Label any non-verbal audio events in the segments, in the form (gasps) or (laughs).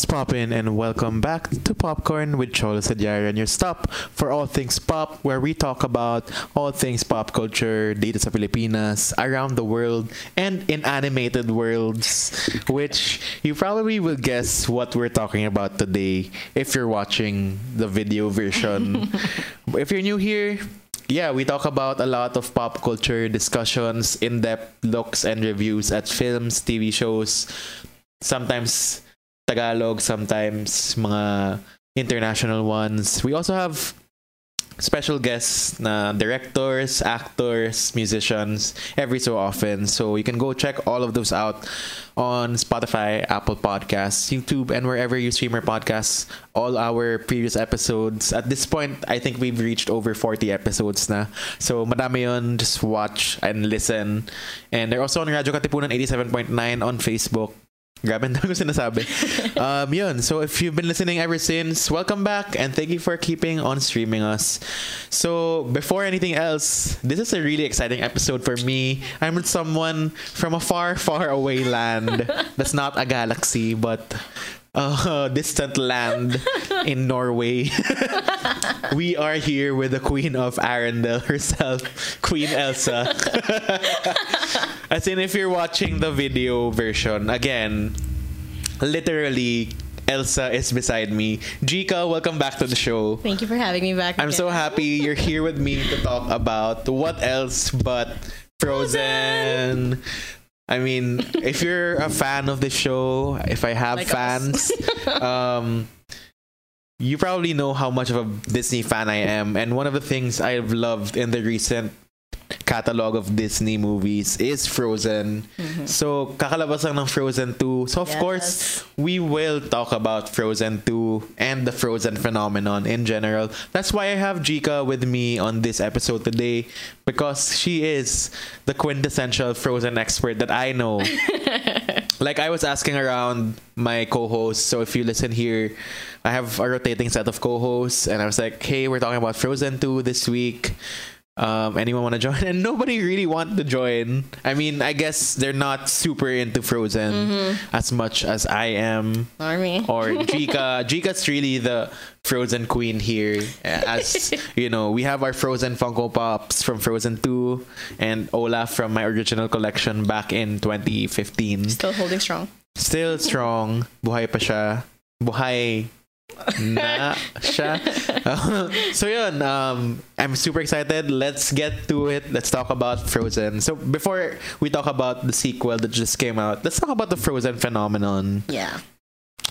What's poppin' and welcome back to Popcorn with Cholo and your stop for all things pop, where we talk about all things pop culture dito sa Pilipinas, around the world, and in animated worlds, which you probably will guess what we're talking about today if you're watching the video version. (laughs) if you're new here, yeah, we talk about a lot of pop culture discussions, in depth looks and reviews at films, TV shows, sometimes Tagalog, sometimes mga international ones. We also have special guests na directors, actors, musicians every so often. So you can go check all of those out on Spotify, Apple Podcasts, YouTube, and wherever you stream your podcasts. All our previous episodes. At this point, I think we've reached over 40 episodes na. So madami yun. Just watch and listen. And they're also on Radyo Katipunan 87.9 on Facebook. Grabe, ang dami ko sinasabi. (laughs) Um, yun. So, if you've been listening ever since, welcome back and thank you for keeping on streaming us. So, before anything else, this is a really exciting episode for me. I'm with someone from a far, far away land (laughs) that's not a galaxy, but a distant land in Norway. (laughs) we are here with the Queen of Arendelle herself, Queen Elsa. (laughs) As in, if you're watching the video version, again, literally, Elsa is beside me. Jika, welcome back to the show. Thank you for having me back. I'm again. so happy you're here with me to talk about what else but Frozen. I mean, if you're a fan of the show, if I have Like fans, (laughs) um, you probably know how much of a Disney fan I am. And one of the things I've loved in the recent catalog of Disney movies is Frozen. Mm-hmm. So, kakalabas lang ng Frozen 2. So, of Yes. course, we will talk about Frozen 2 and the Frozen phenomenon in general. That's why I have Jika with me on this episode today because she is the quintessential Frozen expert that I know. (laughs) like I was asking around my co-hosts, so if you listen here, I have a rotating set of co-hosts and I was like, "Hey, we're talking about Frozen 2 this week." Um, anyone want to join? (laughs) And nobody really want to join. I mean, I guess they're not super into Frozen as much as I am Army. (laughs) or Jika. Jika's really the Frozen queen here. As (laughs) you know, we have our Frozen Funko Pops from Frozen 2 and Olaf from my original collection back in 2015. Still holding strong. Still strong. Buhay pa siya. Buhay na siya. (laughs) so yun, um, I'm super excited. Let's get to it. Let's talk about Frozen. So before we talk about the sequel that just came out, let's talk about the Frozen phenomenon. Yeah.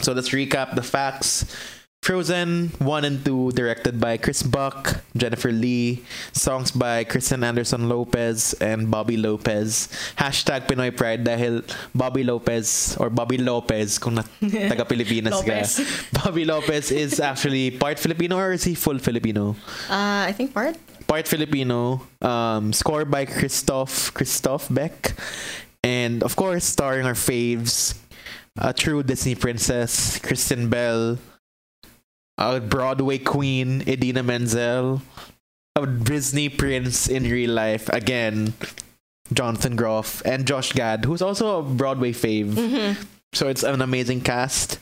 So let's recap the facts. Frozen 1 and 2 directed by Chris Buck, Jennifer Lee, songs by Kristen Anderson Lopez and Bobby Lopez. Hashtag Pinoy Pride dahil Bobby Lopez or Bobby Lopez kung na, (laughs) taga Pilipinas ka. (laughs) Bobby Lopez is actually part Filipino or is he full Filipino? Uh, I think part. part Filipino, um, scored by Christophe Christophe Beck, and of course starring our faves, a true Disney princess, Kristen Bell, a Broadway queen, Idina Menzel, a Disney prince in real life again, Jonathan Groff, and Josh Gad, who's also a Broadway fave. Mm-hmm. So it's an amazing cast.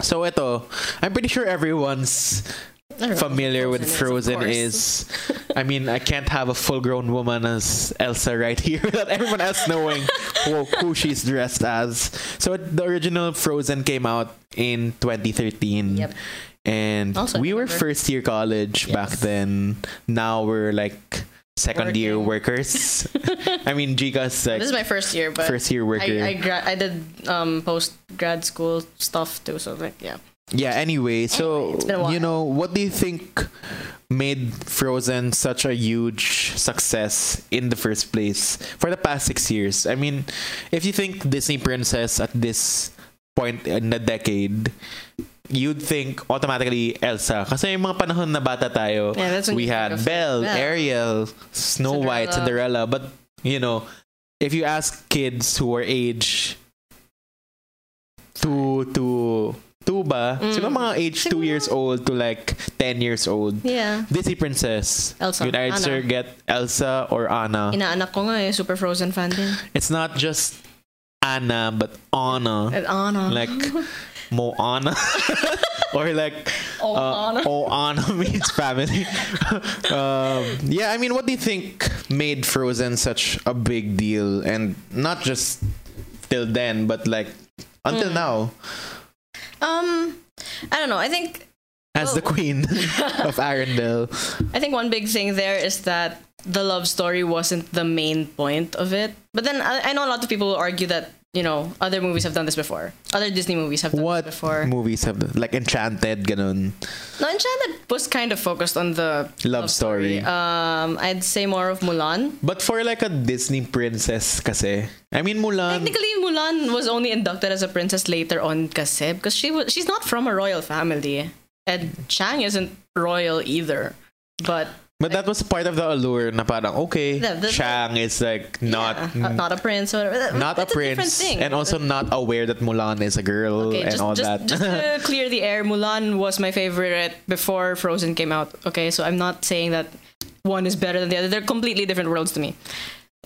So ito, I'm pretty sure everyone's familiar with Frozen is, I mean, I can't have a full grown woman as Elsa right here (laughs) without everyone else knowing who, who she's dressed as. So the original Frozen came out in 2013. Yep. And Also we were first year college back then. Now we're like second year workers. (laughs) I mean, Giga's like This is my first year, but first year worker. I I, gra- I did um post grad school stuff too. So like yeah. Yeah, anyway, so Anyway, it's been a while. you know, what do you think made Frozen such a huge success in the first place for the past 6 years? I mean, if you think Disney princess at this point in the decade, you'd think automatically Elsa. Kasi yung mga panahon na bata tayo, Yeah, that's we had Belle, Belle. Ariel, Snow White, Cinderella, Cinderella. but you know, if you ask kids who are age to to two ba? Mm. Siguro mga age 2 years old to like 10 years old. Yeah. Disney princess. Elsa. You'd either Anna. get Elsa or Anna. Inaanak ko nga eh, super Frozen fan din. it's not just Anna but Anna. At Anna. Like (laughs) Moana. (laughs) or like Ohana. uh, Ohana (laughs) means family. (laughs) um, yeah, I mean, what do you think made Frozen such a big deal, and not just till then, but like until now, Um, I don't know. I think as the queen of Arendelle. I think one big thing there is that the love story wasn't the main point of it. But then I, I know a lot of people argue that you know other movies have done this before. Other Disney movies have done What this before. movies have like Enchanted, ganun? No, Enchanted was kind of focused on the Love story. Um, I'd say more of Mulan. But for like a Disney princess, kasi I mean Mulan. Technically, Mulan was only inducted as a princess later on, kasi because she was she's not from a royal family, and Shang isn't royal either. But But that was part of the allure na parang, okay, The- the- Shang is like not yeah, not a prince whatever. not a prince thing. and also not aware that Mulan is a girl Okay, and just, all just, that. just to (laughs) clear the air, Mulan was my favorite before Frozen came out. Okay, so I'm not saying that one is better than the other. They're completely different worlds to me.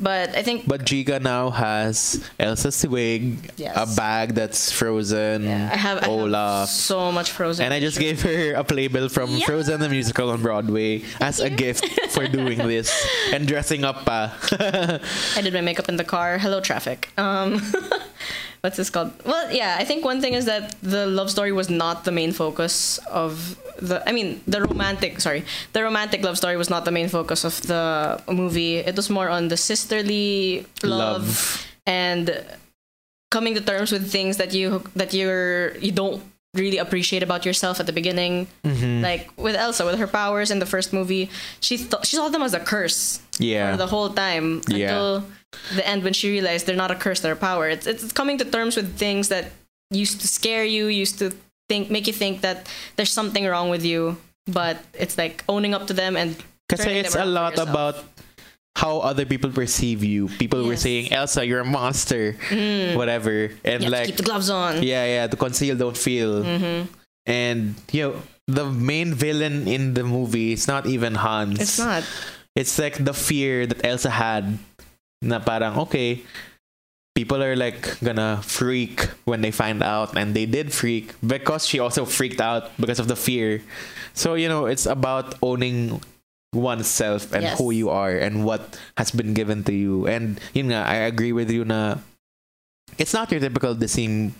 But I think but Giga now has Elsa Swig, Yes. a bag that's frozen, yeah, I have, I have so much Frozen. And I just gave her a playbill from Yeah. Frozen the musical on Broadway as a gift for doing (laughs) this and dressing up pa. (laughs) I did my makeup in the car. Hello, traffic. Um, (laughs) what's this called? Well, yeah, I think one thing is that the love story was not the main focus of the. I mean, the romantic. Sorry, the romantic love story was not the main focus of the movie. It was more on the sisterly love, Love. and coming to terms with things that you that you're you don't really appreciate about yourself at the beginning. Mhm. Like with Elsa, with her powers in the first movie, she thought she saw them as a curse Yeah. for the whole time Yeah. The end when she realized they're not a curse, they're a power. It's, it's coming to terms with things that used to scare you, used to think make you think that there's something wrong with you, but it's like owning up to them and turning it's a lot about how other people perceive you. People were saying, Elsa, you're a monster. Whatever. And you have to like keep the gloves on. Yeah, yeah, to conceal, don't feel. Mhm. And you know, the main villain in the movie it's not even Hans. It's not. It's like the fear that Elsa had. Na parang okay, people are like gonna freak when they find out, and they did freak because she also freaked out because of the fear. So you know, it's about owning oneself and Yes. who you are and what has been given to you. And yun nga, I agree with you na it's not your typical Disney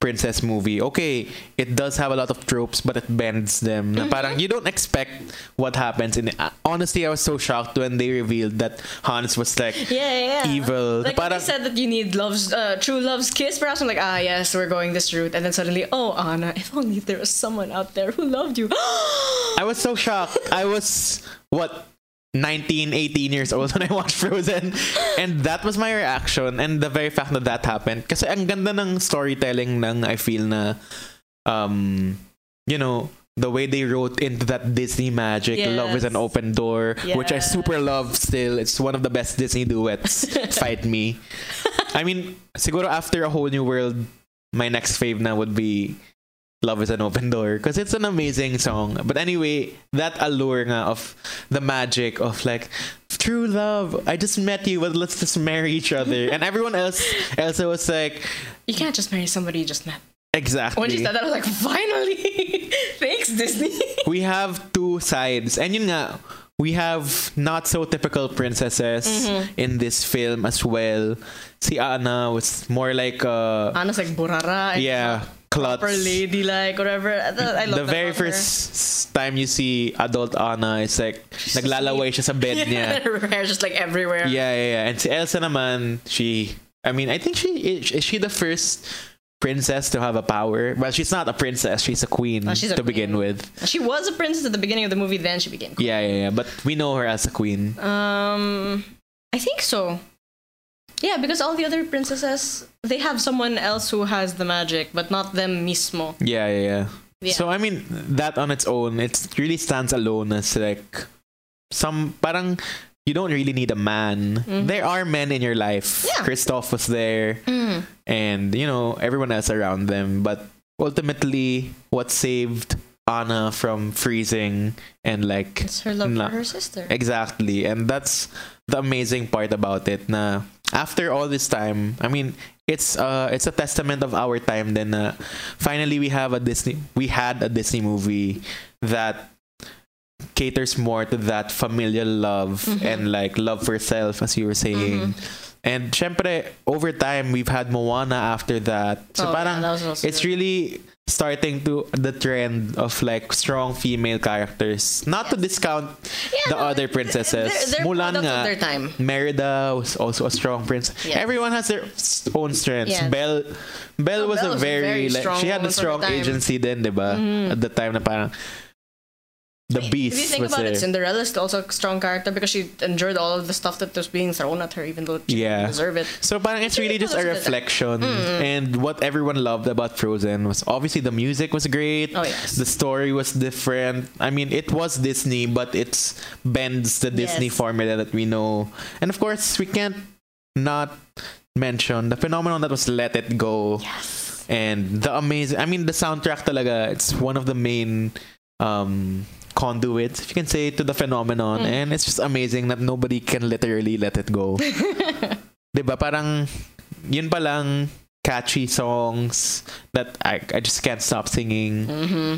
princess movie. Okay, it does have a lot of tropes, but it bends them. Na parang you don't expect what happens in it. Uh, Honestly, I was so shocked when they revealed that Hans was like Yeah, yeah, evil. Like parang, they said that you need love's uh, true love's kiss, perhaps I'm like, ah yes, we're going this route, and then suddenly, oh Anna, if only there was someone out there who loved you. (gasps) I was so shocked. I was what 19, 18 years old when I watched Frozen. And that was my reaction. And the very fact that that happened. Kasi ang ganda ng storytelling ng I feel na, um, you know, the way they wrote into that Disney magic, Love is an open door, which I super love still. It's one of the best Disney duets. (laughs) Fight Me. I mean, siguro after A Whole New World, my next fave na would be Love is an Open Door because it's an amazing song. But anyway, that allure of the magic of like true love. I just met you, but let's just marry each other. (laughs) and everyone else Elsa was like, you can't just marry somebody you just met. exactly. When she said that, I was like, finally, (laughs) thanks Disney. (laughs) we have two sides. And yun nga, we have not so typical princesses Mm-hmm. in this film as well. Si Anna was more like uh Anna's like burara. yeah, klutz. proper ladylike, whatever. I, I love the very first time you see adult Anna is like naglalaway siya sa bed (laughs) niya. (laughs) her hair's just like everywhere. Yeah, yeah, yeah. And si Elsa naman, she I mean, I think she is, is she the first princess to have a power? Well, she's not a princess, she's a queen Oh, she's a to begin with. She was a princess at the beginning of the movie, then she became. queen. Yeah, yeah, yeah. But we know her as a queen. Um, I think so. Yeah, because all the other princesses, they have someone else who has the magic, but not them mismo. Yeah, yeah, yeah. Yeah. So I mean, that on its own, it really stands alone as like some parang you don't really need a man. There are men in your life. Mm-hmm. Yeah. Kristoff was there, Mm. and you know everyone else around them. But ultimately, what saved Anna from freezing and like It's her love na- for her sister. exactly, and that's the amazing part about it. Na after all this time, I mean, it's uh it's a testament of our time. Then uh, finally we have a Disney. We had a Disney movie that caters more to that familial love Mm-hmm. and like love for self, as you were saying. And syempre, over time, we've had Moana after that. So Oh, yeah, that it's good. really starting to the trend of like strong female characters. Not to discount Yeah, the no, other they're- princesses. they're Mulan nga, their time. Merida was also a strong prince. Yes. Everyone has their own strengths. Yes. Belle, Belle was Belle a was a very, very like strong she had a woman for the strong. Mm-hmm. agency then, diba? At the time na parang the beast If you think about there. it, Cinderella is also a strong character because she endured all of the stuff that was being thrown at her, even though she Yeah. didn't deserve it. So parang it's really just a Because of the- reflection Mm-hmm. and what everyone loved about Frozen was obviously the music was great. Oh, yes. The story was different. I mean, it was Disney, but it bends the Disney Yes. formula that we know. And of course, we can't not mention the phenomenon that was Let It Go. Yes. And the amazing I mean the soundtrack talaga, it's one of the main um conduits, if you can say, to the phenomenon. Mm. And it's just amazing that nobody can literally let it go. (laughs) 'Di ba Parang, yun pa lang, catchy songs that I, I just can't stop singing. Mm-hmm.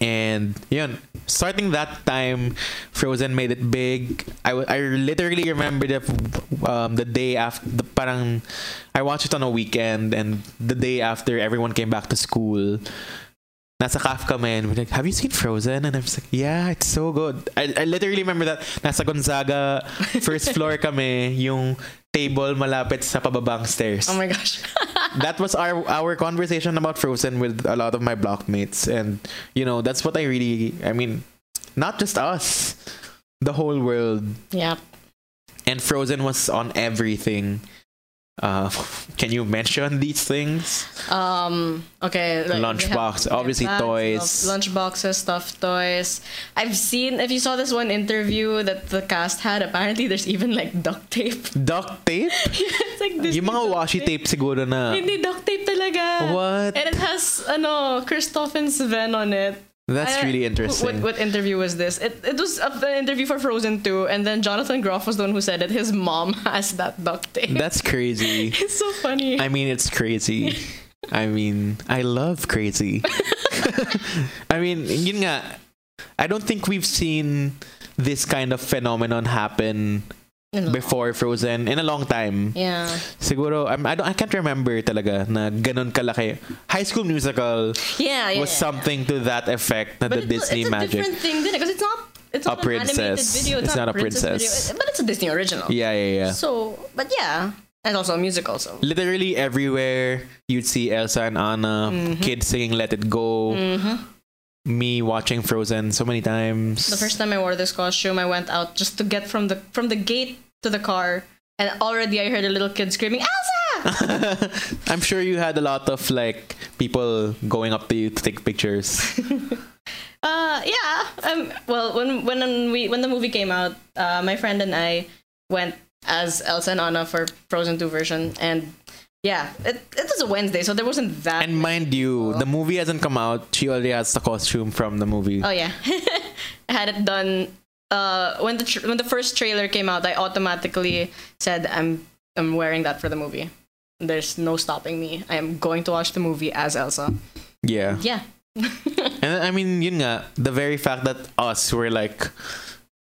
And yun, starting that time, Frozen made it big. I, I literally remember the um, the day after, the, parang I watched it on a weekend, and the day after everyone came back to school. Nasa CAF kami and we're like, have you seen Frozen? And I was like, yeah, it's so good. I, I literally remember that nasa Gonzaga, first floor (laughs) kami, yung table malapit sa pababang stairs Oh my gosh. (laughs) that was our our conversation about Frozen with a lot of my blockmates, and you know that's what I really. I mean, not just us, the whole world, yeah. and Frozen was on everything. Uh, (laughs) can you mention these things? Um. Okay. like, Lunchbox, obviously have toys. Lunchboxes, Lunch stuffed toys. I've seen. If you saw this one interview that the cast had, apparently there's even like duct tape. (laughs) Duct tape? it's like this. Yung mga washi tape siguro na. Hindi duct tape talaga. What? And it has ano Kristoff and Sven on it. That's really interesting. What, what interview was this? It, it was an interview for Frozen 2, and then Jonathan Groff was the one who said it. His mom (laughs) has that duct tape. That's crazy. (laughs) it's so funny. I mean, it's crazy. I mean, I love crazy. (laughs) I mean, yun nga, I don't think we've seen this kind of phenomenon happen. Before Frozen in a long time. Yeah. Siguro, I'm, I, don't, I can't remember talaga na ganun kalaki. High School Musical Yeah, yeah. was yeah. something to that effect na But the it- Disney it's a magic. different thing then because it's not it's A not an animated princess. video. It's, It's not a princess. video, but it's a Disney original. Yeah, yeah, yeah. So, but yeah, and also a musical. So Literally everywhere you'd see Elsa and Anna, Mm-hmm. kids singing Let It Go. Me watching Frozen so many times. the first time I wore this costume, I went out just to get from the from the gate to the car, and already I heard a little kid screaming Elsa. (laughs) I'm sure you had a lot of like people going up to you to take pictures. (laughs) Uh, yeah. Um. Well, when when we when the movie came out, uh, my friend and I went as Elsa and Anna for Frozen Two version, and yeah, it it was a Wednesday, so there wasn't that. and mind you, the movie hasn't come out. She already has the costume from the movie. Oh yeah, I (laughs) had it done. Uh, when the tr- when the first trailer came out, I automatically said I'm I'm wearing that for the movie. There's no stopping me. I am going to watch the movie as Elsa. Yeah. Yeah. (laughs) And I mean, yun nga, the very fact that us were like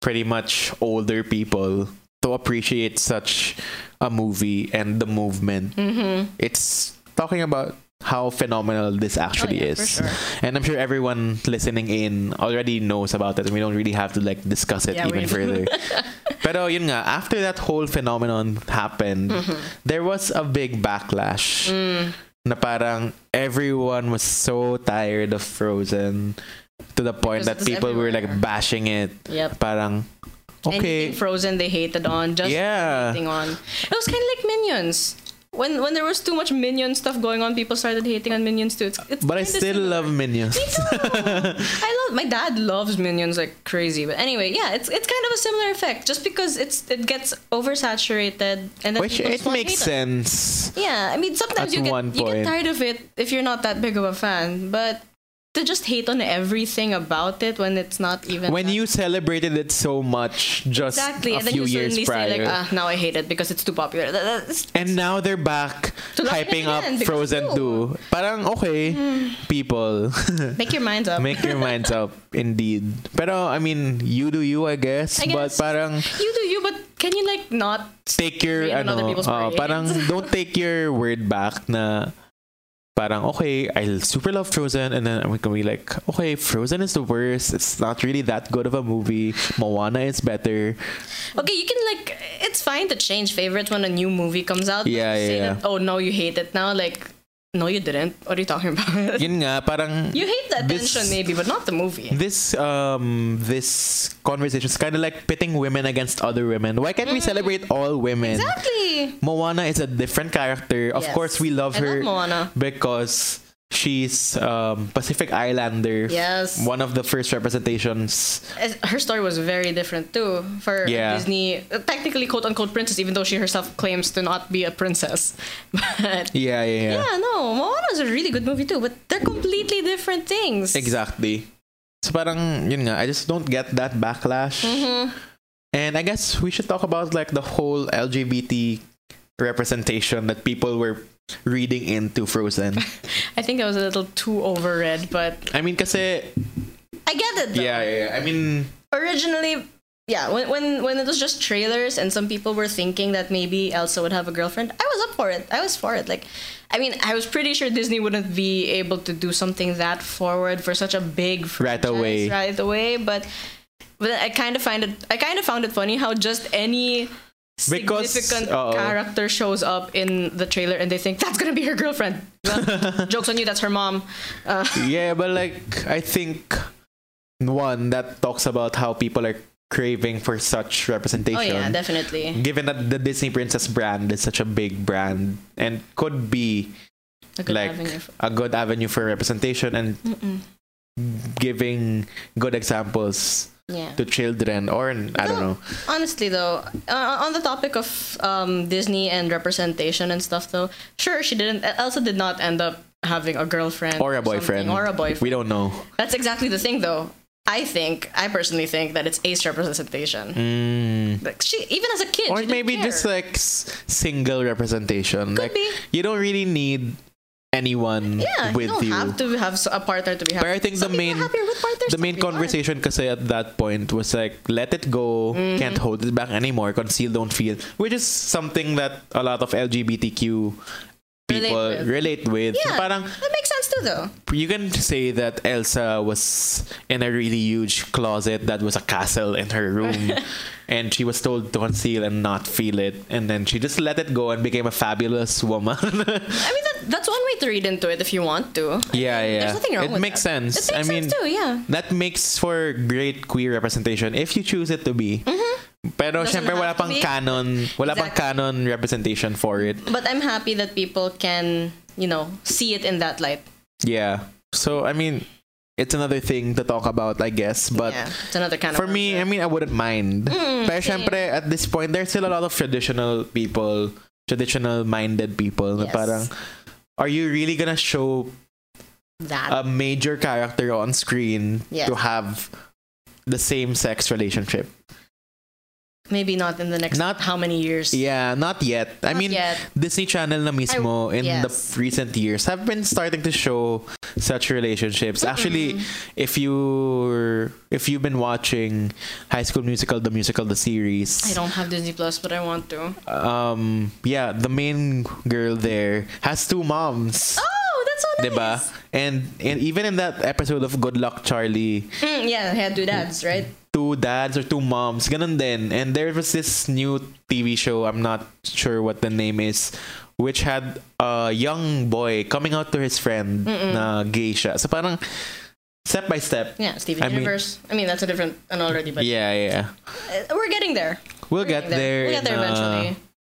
pretty much older people to appreciate such a movie and the movement. Mm-hmm. It's talking about how phenomenal this actually Oh, yeah, is. sure. And I'm sure everyone listening in already knows about it and we don't really have to like discuss it Yeah, even further. (laughs) Pero yun nga, after that whole phenomenon happened, Mm-hmm. there was a big backlash Mm. na parang everyone was so tired of Frozen to the point Because that people were like bashing it. Yep. Parang okay, Anything Frozen they hated on. Just Yeah. hating on. It was kind of like Minions. When when there was too much Minion stuff going on, people started hating on Minions too. It's, it's but I still similar. love Minions. Me too. (laughs) I love my dad loves Minions like crazy. But anyway, yeah, it's it's kind of a similar effect. Just because it's it gets oversaturated and then Which it makes it. sense. Yeah, I mean sometimes At you get you get tired of it if you're not that big of a fan, but to just hate on everything about it when it's not even when that- you celebrated it so much just exactly a and then you years prior. say like ah now I hate it because it's too popular. That's- and now they're back love hyping up Frozen 2. Parang okay, people. (laughs) make your minds up. Make your minds up, indeed. Pero, I mean, you do you, I guess. I But guess. parang you do you, but can you like not? take your, Rain on other ano, people's uh, parang don't take your word back na parang, okay, I super love Frozen. And then I'm gonna be like, okay, Frozen is the worst. It's not really that good of a movie. Moana is better. Okay, you can like it's fine to change favorites when a new movie comes out. Yeah, yeah, That, oh no, you hate it now. Like no, you didn't. What are you talking about? (laughs) Yun nga, parang... you hate the this- maybe, but not the movie. this um this conversation is kind of like pitting women against other women. Why can't we celebrate all women? Mm. Exactly. Moana is a different character. Of Yes. course, we love I her love Moana. because she's um, Pacific Islander. Yes. One of the first representations. Her story was very different too for Yeah. Disney, uh, technically quote unquote princess, even though she herself claims to not be a princess. (laughs) But Yeah, yeah, yeah. yeah, no, Moana is a really good movie too, but they're completely different things. Exactly. So parang, yun nga, I just don't get that backlash. Mm-hmm. And I guess we should talk about like the whole LGBT representation that people were reading into Frozen. (laughs) I think I was a little too overread, but I mean, kasi, I get it. Though. yeah, yeah, yeah. I mean, originally yeah when, when when it was just trailers and some people were thinking that maybe elsa would have a girlfriend i was up for it i was for it like i mean i was pretty sure disney wouldn't be able to do something that forward for such a big Right away. right away but but i kind of find it i kind of found it funny how just any Because- significant oo. character shows up in the trailer and they think that's gonna be her girlfriend Well, (laughs) jokes on you that's her mom uh, yeah, but like, I think one that talks about how people are craving for such representation. oh yeah definitely Given that the Disney Princess brand is such a big brand and could be a good like for- a good avenue for representation and Mm-mm. giving good examples yeah to children or I don't know. Honestly, though, uh, on the topic of um, Disney and representation and stuff, though, sure, she didn't. Elsa did not end up having a girlfriend Or a boyfriend. or a boyfriend. We don't know. That's exactly the thing, though. I think, I personally think that it's ace representation. Mm. Like she, even as a kid, Or maybe care. just like s- single representation. Could like be. you don't really need anyone yeah, with you don't you. have to have a partner to be happy. But I think Some the main happier with partners, the main conversation kasi at that point was like let it go, Mm-hmm. can't hold it back anymore, conceal, don't feel, which is something that a lot of LGBTQ people Relate with. relate with. Yeah, parang that makes sense too, though. you can say that Elsa was in a really huge closet that was a castle in her room (laughs) and she was told to conceal and not feel it and then she just let it go and became a fabulous woman. (laughs) I mean, that, that's one way to read into it if you want to. yeah, yeah. There's nothing wrong it with makes that. sense. It makes I mean sense too, yeah. that makes for great queer representation if you choose it to be. Mm-hmm. Pero. Doesn't syempre wala pang canon, wala pang canon representation for it. But I'm happy that people can, you know, see it in that light. Yeah. So I mean, it's another thing to talk about, I guess. But yeah, it's another kind for of. me, I mean, I wouldn't mind. Mm, Pero same. syempre, at this point, there's still a lot of traditional people, traditional-minded people Yes. parang, are you really gonna show that. a major character on screen Yes. to have the same-sex relationship? Maybe not in the next Not- how many years. Yeah, not yet. I mean, yet. Disney Channel na mismo in yes. the recent years have been starting to show such relationships. Actually, if you if you've been watching High School Musical, the musical, the series, I don't have Disney Plus, but I want to. um yeah the main girl there has two moms Oh, that's so nice. and, and even in that episode of good luck charlie Mm, yeah, they had two dads, right? Two dads or two moms ganun din and there was this new tv show i'm not sure what the name is which had a young boy coming out to his friend na gay siya so parang step by step Yeah, Steven I mean- Universe. I mean, that's a different one already, but yeah yeah uh, we're getting there. we'll We're get getting there We'll get there uh, eventually.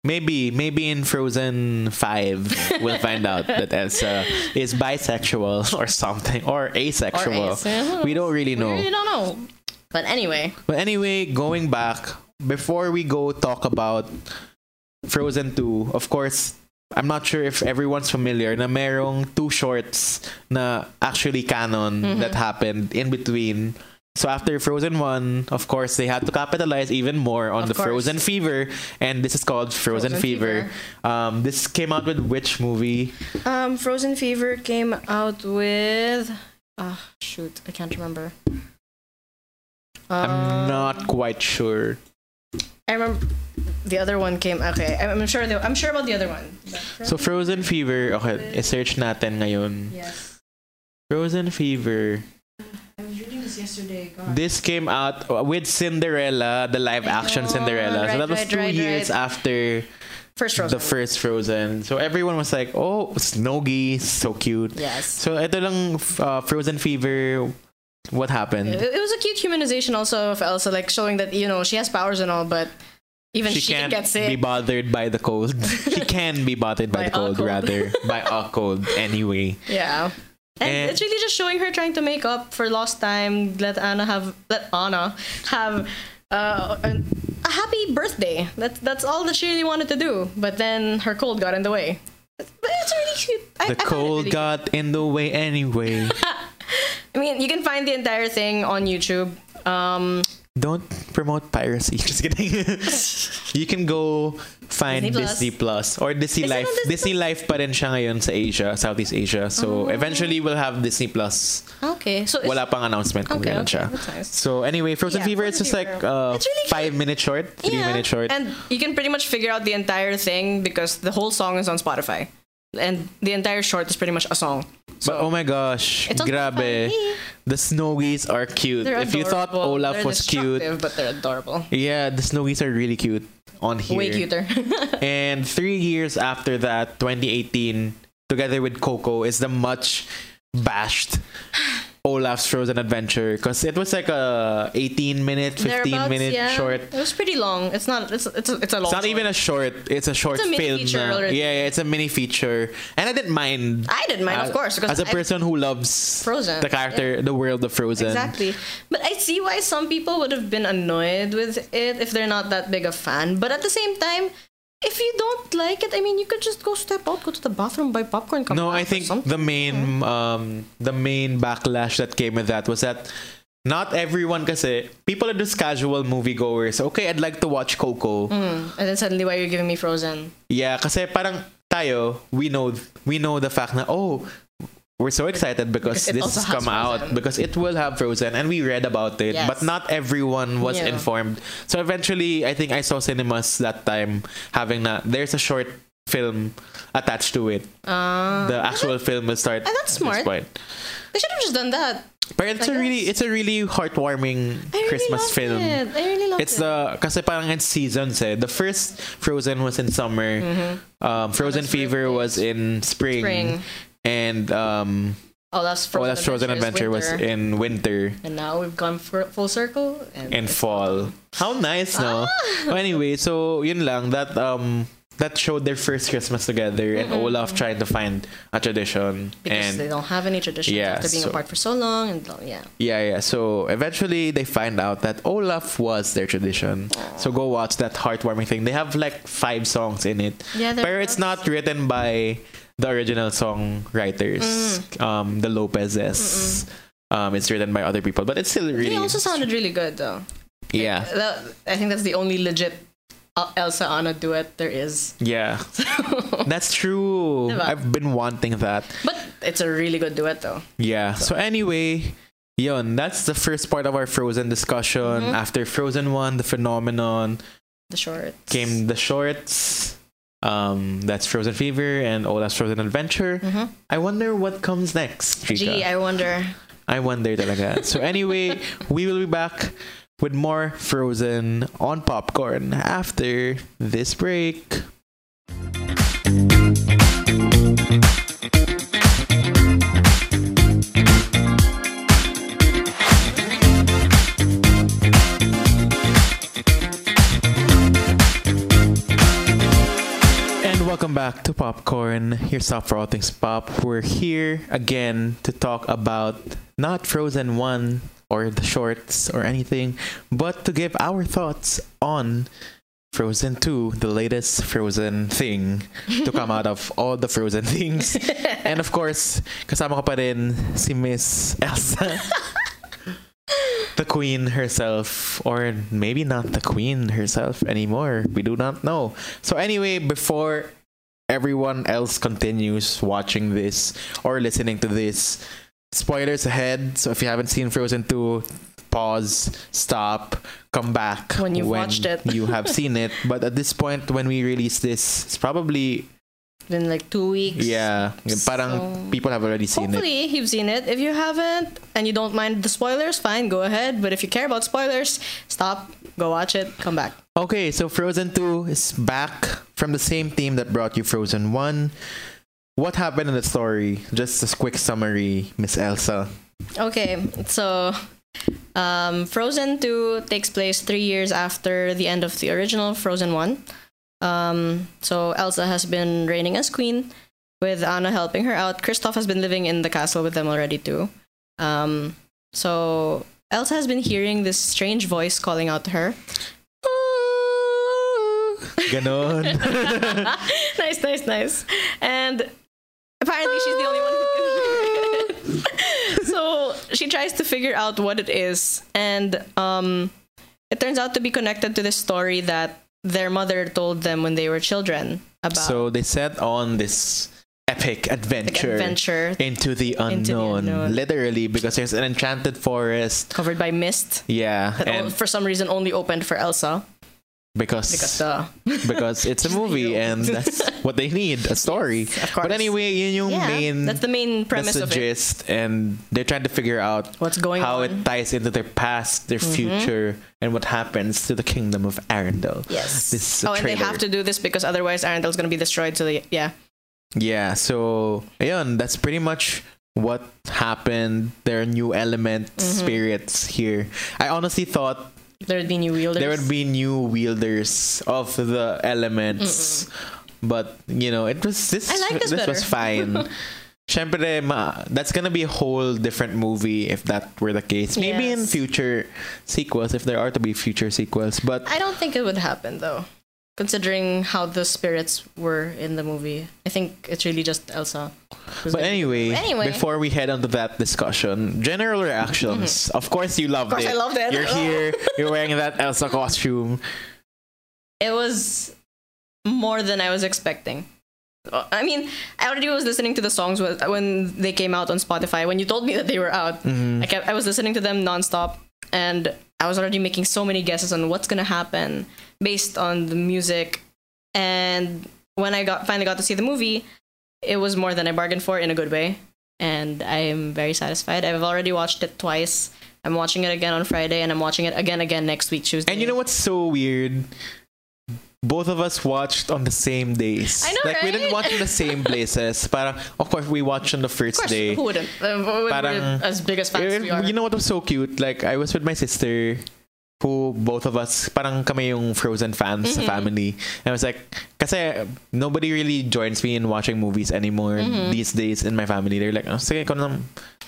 Maybe, maybe in Frozen 5, we'll find out that (laughs) Elsa is bisexual or something, or asexual. yeah. We don't really We know. really don't know. But anyway, But anyway, going back, before we go talk about Frozen 2, of course, I'm not sure if everyone's familiar na merong two shorts na actually canon Mm-hmm. that happened in between. So after Frozen 1, of course, they had to capitalize even more on Of the course. Frozen Fever, and this is called Frozen, Frozen Fever. Um, this came out with which movie? Um, Frozen Fever came out with. Ah, shoot, I can't remember. I'm Um, not quite sure. I remember the other one came. Okay, I'm I'm sure. The, I'm sure about the other one. So Frozen Fever, okay, i-search natin ngayon. Yes. Frozen Fever. I was reading this yesterday. God. This came out with Cinderella, the live action know, Cinderella. so that was right, two right, years right. after First Frozen. the first Frozen. So everyone was like, "Oh, Snowgie, so cute." Yes. So ito lang uh, Frozen Fever. What happened? it was a cute humanization also of Elsa, like showing that you know she has powers and all, but even She she, can't gets be bothered by the cold. (laughs) she can be bothered by, By the cold, cold. rather by (laughs) a cold anyway. Yeah. And, And- it's really just showing her trying to make up for lost time. Let Anna have let Anna have uh, a, a happy birthday. That's that's all that she really wanted to do. But then her cold got in the way. But it's really cute. I, The I it cold really got in the way anyway. (laughs) I mean, you can find the entire thing on YouTube. Um, Don't promote piracy. (laughs) Just kidding. (laughs) you can go find Disney Disney Plus. Plus, or Disney Is Life. Disney Disney Life pa rin siya ngayon sa Asia, Southeast Asia. So eventually we'll have Disney Plus. okay, so it's, Wala pang announcement kung Okay, kailan okay, siya. nice. So anyway, Frozen Yeah, Fever it's just Frozen like uh, It's really five minute short, three Yeah, minute short. And you can pretty much figure out the entire thing because the whole song is on Spotify. And the entire short is pretty much a song. But oh my gosh, It's grabe. The Snowgies are cute. They're if you thought adorable. Olaf They're was cute, but they're adorable. yeah, the Snowgies are really cute on here. Way cuter. (laughs) And three years after that, 2018, together with Coco, is the much bashed Olaf's Frozen Adventure because it was like a 18 minute, 15 Thereabouts, minute yeah. short. It was pretty long. It's not. It's it's a, it's a long. It's not even a short. It's a short It's a film. feature uh, yeah, yeah, it's a mini feature, and I didn't mind. I didn't mind, as, of uh, course, because as a I- person who loves Frozen, the character, the world of Frozen. Exactly. But I see why some people would have been annoyed with it if they're not that big a fan. But at the same time, if you don't like it, I mean, you could just go step out, go to the bathroom, buy popcorn, come No, I think the main um the main backlash that came with that was that not everyone kasi people are just casual moviegoers. Okay, I'd like to watch Coco. Mm, and then suddenly, why are you giving me Frozen? Yeah, kasi parang tayo, we know we know the fact na oh, we're so excited because, Because this has come out because it will have Frozen and we read about it, Yes. but not everyone was Yeah. informed. So eventually, I think I saw cinemas that time having na there's a short film attached to it. Uh, The actual film will start. Ah, that's smart. point. they should have just done that. But it's I a really it's a really heartwarming really Christmas film. It. I really loved It's it. the kasi parang it's seasons eh. The first Frozen was in summer. Um, Frozen Fever was in spring. Spring. And um, that's Frozen, Olaf's Frozen Adventure Adventure was winter. in winter And now we've gone for full circle. And and it's fall. How nice, no? Ah! Well, anyway, so yun lang that um that showed their first Christmas together and Olaf trying to find a tradition because and they don't have any traditions Yeah, after being so- apart for so long. And yeah. Yeah, yeah. So eventually they find out that Olaf was their tradition. So go watch that heartwarming thing. They have like five songs in it. Yeah, they're But it's not written by the original songwriters, Mm. um, the Lopezes. Um, it's written by other people, but it's still really They also sounded really good though. yeah, That, I think that's the only legit Elsa Anna duet there is. yeah. (laughs) That's true. Diba? I've been wanting that. But it's a really good duet though. Yeah. So anyway, yun, that's the first part of our Frozen discussion. Mhm. After Frozen 1, the phenomenon, The shorts. came the shorts. Um, that's Frozen Fever and Olaf's Frozen Adventure. Mhm. I wonder what comes next. Chica. Gee, I wonder. I wonder talaga. so anyway, (laughs) we will be back with more Frozen on popcorn after this break. Back to Popcorn, your stop for all things pop. We're here again to talk about not Frozen 1 or the shorts or anything, but to give our thoughts on Frozen 2, the latest Frozen thing to come out of all the Frozen (laughs) things. and of course, kasama ko pa rin si Miss Elsa. (laughs) the queen herself, or maybe not the queen herself anymore. We do not know. So, anyway, before everyone else continues watching this or listening to this, spoilers ahead. So, if you haven't seen Frozen 2, pause, stop, come back When you've watched it. you have seen it. (laughs) But at this point, when we release this, it's probably Been like two weeks. yeah, parang So- people have already seen it. Hopefully, you've seen it. If you haven't and you don't mind the spoilers, fine, go ahead. But if you care about spoilers, stop, go watch it, come back. Okay, so Frozen 2 is back from the same team that brought you Frozen 1. What happened in the story? Just a quick summary, Miss Elsa. Okay, so um, Frozen 2 takes place three years after the end of the original Frozen 1. Um, so Elsa has been reigning as queen, with Anna helping her out. Kristoff has been living in the castle with them already too. Um, so Elsa has been hearing this strange voice calling out to her. Ganon. (laughs) nice, nice, nice. And apparently she's the only one who can hear it. (laughs) so she tries to figure out what it is. And um, it turns out to be connected to the story that their mother told them when they were children about so they set on this epic adventure, adventure into the unknown. Into the unknown. Literally, because there's an enchanted forest. covered by mist Yeah, that and for some reason only opened for Elsa because because uh, (laughs) because it's a movie and that's (laughs) what they need a story of course. but anyway yun yung yeah, main that's the main premise that's the of it. gist and they're trying to figure out What's going how on? Mm-hmm. it ties into their past their future and what happens to the kingdom of Arendelle Yes. this oh, and they have to do this because otherwise Arendelle's going to be destroyed. So they, yeah. yeah so ayun, that's pretty much what happened there are new element Mm-hmm. spirits here I honestly thought There would be new wielders. there would be new wielders of the elements. But, you know, it was this I like this was better. fine. (laughs) Syempre, ma, that's gonna be a whole different movie if that were the case. Maybe in future sequels, if there are to be future sequels. But I don't think it would happen though, considering how the spirits were in the movie. I think it's really just Elsa. but anyway, Anyway. before we head on to that discussion, general reactions. Of course, you loved Mm-hmm. Of it. course I loved it. You're here. You're wearing that Elsa costume. it was more than I was expecting. Uh, I mean, I already was listening to the songs when- when they came out on Spotify. When you told me that they were out, Mm-hmm. I kept I was listening to them nonstop, and I was already making so many guesses on what's gonna happen based on the music. And when I got finally got to see the movie, it was more than I bargained for in a good way, and I am very satisfied. I've already watched it twice. I'm watching it again on Friday, and I'm watching it again again next week Tuesday. And you know what's so weird? Both of us watched on the same days. I know, like we didn't watch in the same places. (laughs) Parang, of course, we watched on the first Of course, day. who wouldn't? Uh, Parang- as big as fans Eh, we are. You know what was so cute? Like I was with my sister, who both of us parang kami yung Frozen fans Mm-hmm. family. And I was like, kasi nobody really joins me in watching movies anymore Mm-hmm. these days in my family. They're like, oh, sige, ko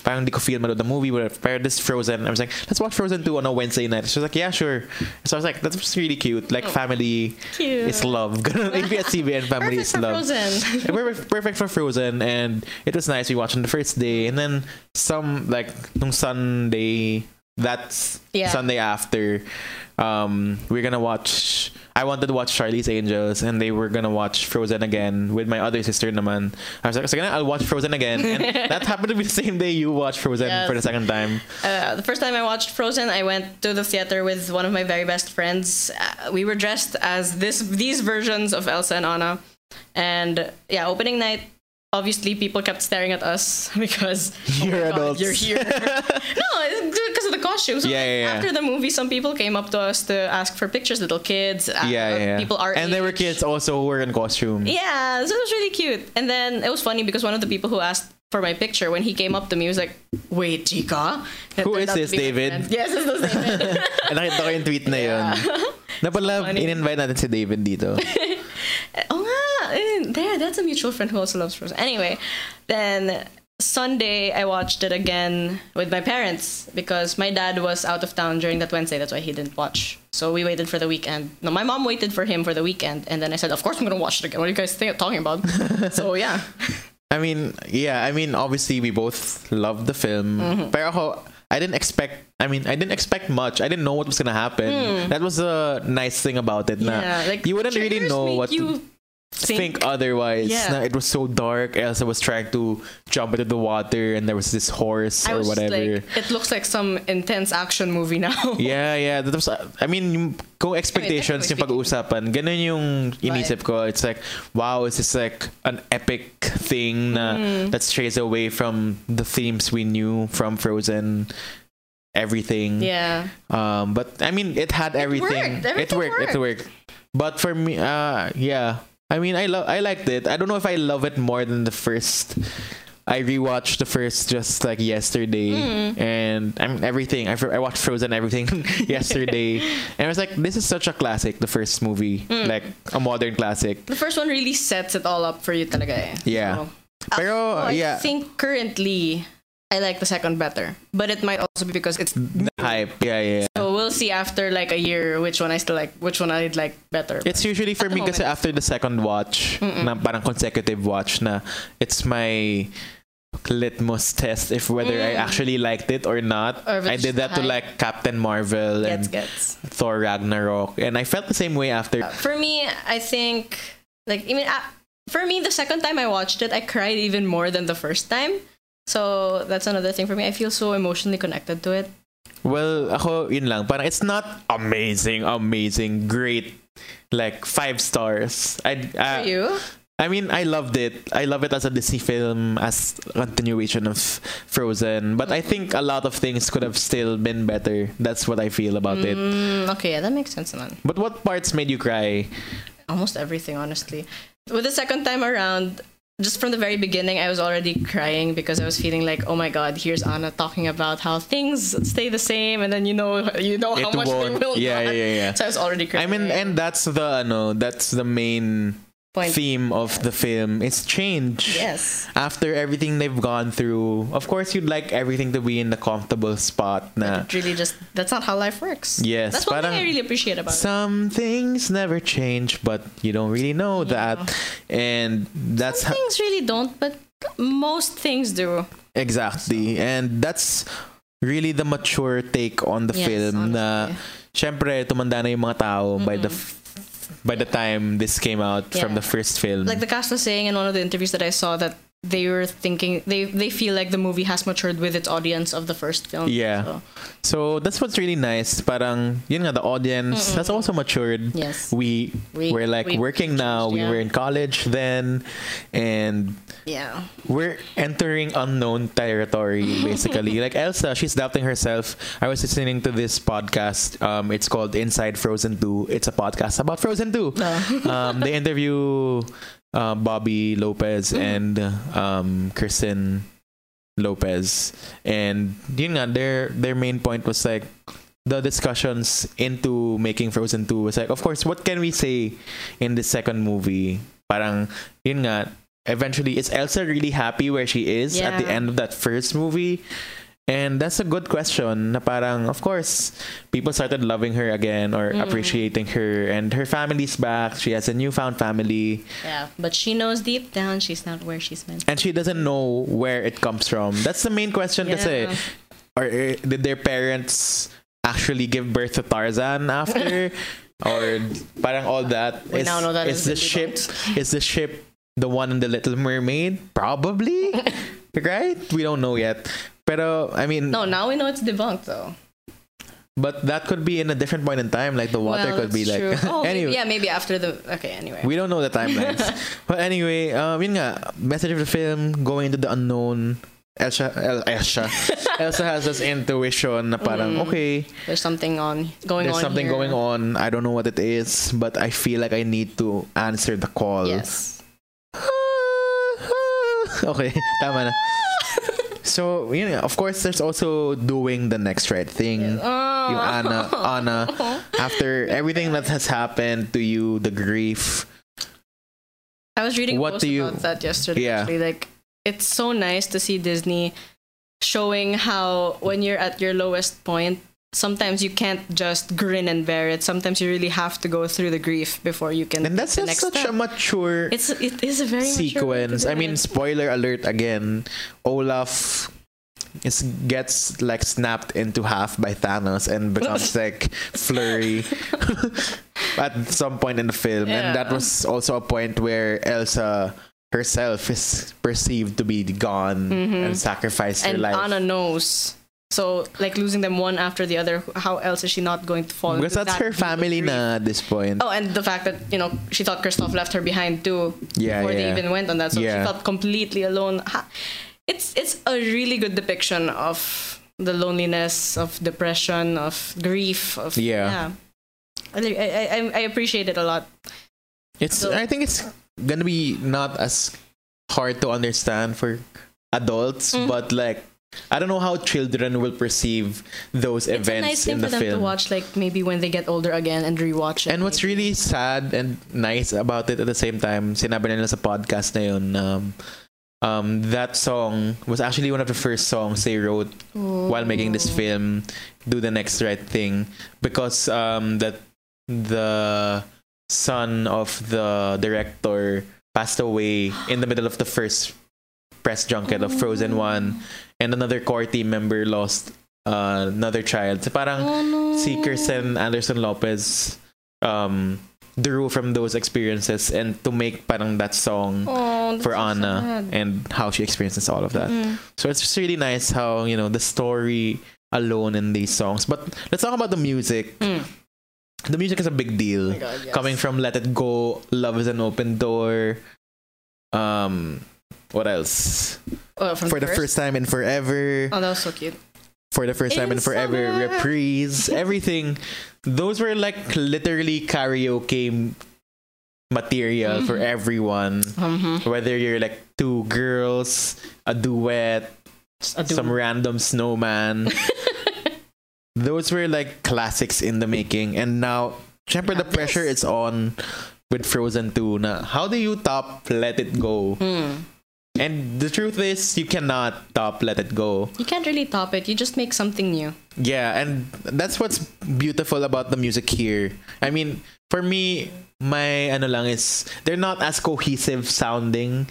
parang di ko feel manood the movie. But pero this Frozen, I was like, let's watch Frozen 2 on a Wednesday night. She was like, yeah, sure. So I was like, that's really cute. Like oh. family Oh, Cute. is love. (laughs) ABS-CBN (laughs) family Perfect is for love. Frozen. Yeah, perfect, perfect for Frozen, and it was nice. We watched on the first day, and then some like nung Sunday, that's Yeah. Sunday after. Um, we're gonna watch. I wanted to watch Charlie's Angels, and they were gonna watch Frozen again with my other sister. Naman, I was like, "Sige na, I'll watch Frozen again." And (laughs) that happened to be the same day you watched Frozen Yes. for the second time. Uh, the first time I watched Frozen, I went to the theater with one of my very best friends. Uh, we were dressed as this these versions of Elsa and Anna, and yeah, opening night. Obviously, people kept staring at us (laughs) because oh You're God, adults. you're here. (laughs) no, it's because of the costumes. So Yeah, yeah, yeah. After the movie, some people came up to us to ask for pictures. Little kids, uh, Yeah, yeah, yeah. people are. and there were kids also who were in costume. Yeah, so it was really cute. And then it was funny because one of the people who asked for my picture, when he came up to me, he was like, Wait, Chica? Who is this, David? Yes, this is David. And (laughs) nakita ko yung tweet na yun. Napala, funny. in-invite natin si David dito. Nga. There, that's a mutual friend who also loves Frozen. Anyway, then Sunday, I watched it again with my parents because my dad was out of town during that Wednesday. That's why he didn't watch. So we waited for the weekend. No, my mom waited for him for the weekend, and then I said, "Of course, I'm gonna watch it again." What are you guys think- talking about? (laughs) so yeah, I mean, yeah, I mean, obviously we both loved the film. Mm-hmm. Pero ako, I didn't expect, I mean, I didn't expect much. I didn't know what was gonna happen. That was a nice thing about it. Na yeah. Like you wouldn't really know make what to you think, otherwise. Yeah. Na it was so dark. Elsa was trying to jump into the water and there was this horse I or was whatever. like, it looks like some intense action movie now. (laughs) Yeah, yeah. That was, I mean, kung expectations yung pag-uusapan, ganun yung inisip ko. It's like, wow, is this like an epic thing na Mm. that strays away from the themes we knew from Frozen, everything. yeah. Um, but I mean, it had everything. It worked. Everything it worked. It worked. But for me, uh, yeah. I mean, I love. I liked it. I don't know if I love it more than the first. I rewatched the first just like yesterday, Mm. and I mean everything. I, I watched Frozen everything (laughs) yesterday, (laughs) and I was like, "This is such a classic." The first movie, Mm. like a modern classic. The first one really sets it all up for you talaga eh. Yeah. So, Pero Oh, I yeah, think currently I like the second better, but it might also be because it's the hype. Yeah, yeah. yeah. so we'll see after like a year which one I still like, which one I'd like better. It's usually for At me because after the second watch, na parang consecutive watch na it's my litmus test if whether I actually liked it or not. Mm. Or I did that to like Captain Marvel gets and gets. Thor Ragnarok and I felt the same way after. For me, I think like I mean, uh, for me, the second time I watched it, I cried even more than the first time. So that's another thing for me. I feel so emotionally connected to it. Well, ako yun lang. Parang it's not amazing, amazing, great like five stars. I uh, For you, I mean, I loved it. I love it as a Disney film, as continuation of Frozen. But I think a lot of things could have still been better. That's what I feel about it. mm, okay, yeah, that makes sense, man. But what parts made you cry? almost everything honestly with the second time around just from the very beginning i was already crying because i was feeling like oh my god here's anna talking about how things stay the same and then you know you know how It much they won't. will Yeah, not. yeah, yeah, yeah. so i was already crying. I mean, and that's the no, that's the main Point. theme of the film. is change. yes After everything they've gone through, of course, you'd like everything to be in the comfortable spot. Na it really just that's not how life works Yes, that's one thing i really appreciate about it some things never change, but you don't really know that, and that's some how, things really don't but most things do exactly, and that's really the mature take on the Yes, film. Na honestly. syempre tumanda na yung mga tao by the f- by the time this came out from the first film. like the cast was saying in one of the interviews that I saw that they were thinking they they feel like the movie has matured with its audience of the first film. Yeah. So, so that's what's really nice. Parang yun nga the audience has also matured. yes. We, We- we're like we working now. We were in college then, and Yeah. we're entering unknown territory basically. (laughs) like Elsa, she's doubting herself. I was listening to this podcast. Um, it's called Inside Frozen Two. It's a podcast about Frozen Two. um, they (laughs) interview uh, Bobby Lopez and um, Kristen Lopez, and yun nga, their their main point was like the discussions into making Frozen 2 was like, of course, what can we say in the second movie? Parang, yun nga, eventually, is Elsa really happy where she is at the end of that first movie? And that's a good question. Na parang, of course, people started loving her again or appreciating her, and her family's back. She has a newfound family, Yeah. But she knows deep down she's not where she's meant. and she doesn't know where it comes from. That's the main question. Kasi, or uh, did their parents actually give birth to Tarzan after, (laughs) or parang all that? We now know that is is the the ship is the ship the one in the Little Mermaid? Probably, (laughs) right? We don't know yet. Pero I mean, No, now we know it's debunked though. but that could be in a different point in time. Like the water Well, could be that's like. (laughs) Oh, anyway. maybe, yeah, maybe after the okay. Anyway. We don't know the timelines. (laughs) but anyway, um, yun nga, message of the film, going into the unknown. Elsa, El, Elsa, (laughs) Elsa has this intuition na parang, okay, There's something on going there's on. There's something here. going on. I don't know what it is, but I feel like I need to answer the call. Yes. okay, tama na. So, yun nga, of course, there's also doing the next right thing. Oh. Yung Anna, (laughs) Anna, after everything that has happened to you, the grief, I was reading What what do you- about that yesterday. Yeah. Actually, like it's so nice to see Disney showing how when you're at your lowest point, sometimes you can't just grin and bear it. Sometimes you really have to go through the grief before you can. And that's just such step. a mature It's it is a very mature way to sequence. I mean, spoiler alert again. Olaf is gets like snapped into half by Thanos and becomes (laughs) like Flurry (laughs) at some point in the film, and that was also a point where Elsa herself is perceived to be gone and sacrificed her Mm-hmm. and life. Anna knows. So like losing them one after the other, how else is she not going to fall? because into that's that her family na at this point. Oh, and the fact that you know she thought Kristoff left her behind too Yeah, before they even went on that, so Yeah. she felt completely alone. It's it's a really good depiction of the loneliness, of depression, of grief, of Yeah. I, I, I, I appreciate it a lot. It's So- I think it's gonna be not as hard to understand for adults, Mm. but like I don't know how children will perceive those events. It's a events nice thing in for the them to watch, like maybe when they get older again and rewatch it. And what's really sad and nice about it at the same time, sinabi nila sa podcast na yun, um, um, that song was actually one of the first songs they wrote while making this Oh. film, Do the Next Right Thing, because um, that the son of the director passed away in the middle of the first press junket of Frozen 1, and another core team member lost uh, another child. So parang Oh, no. si Kristen Anderson Lopez um, drew from those experiences and to make parang that song Oh, for so Anna sad. and how she experiences all of that. Mm. So it's just really nice how, you know, the story alone in these songs. But let's talk about the music. Mm. The music is a big deal. Oh God, yes. Coming from Let It Go, Love is an Open Door. Um what else? Oh, For the first time in forever. Oh, that was so cute. for the first time in In forever summer. reprise (laughs) everything those were like literally karaoke material for Mm-hmm. everyone Mm-hmm. whether you're like two girls a duet some random snowman (laughs) those were like classics in the making and now syempre the pressure is on with frozen 2 na how do you top let it go Hmm. And the truth is you cannot top let it go You can't really top it. You just make something new. Yeah, and that's what's beautiful about the music here. I mean, for me, my ano lang is they're not as cohesive sounding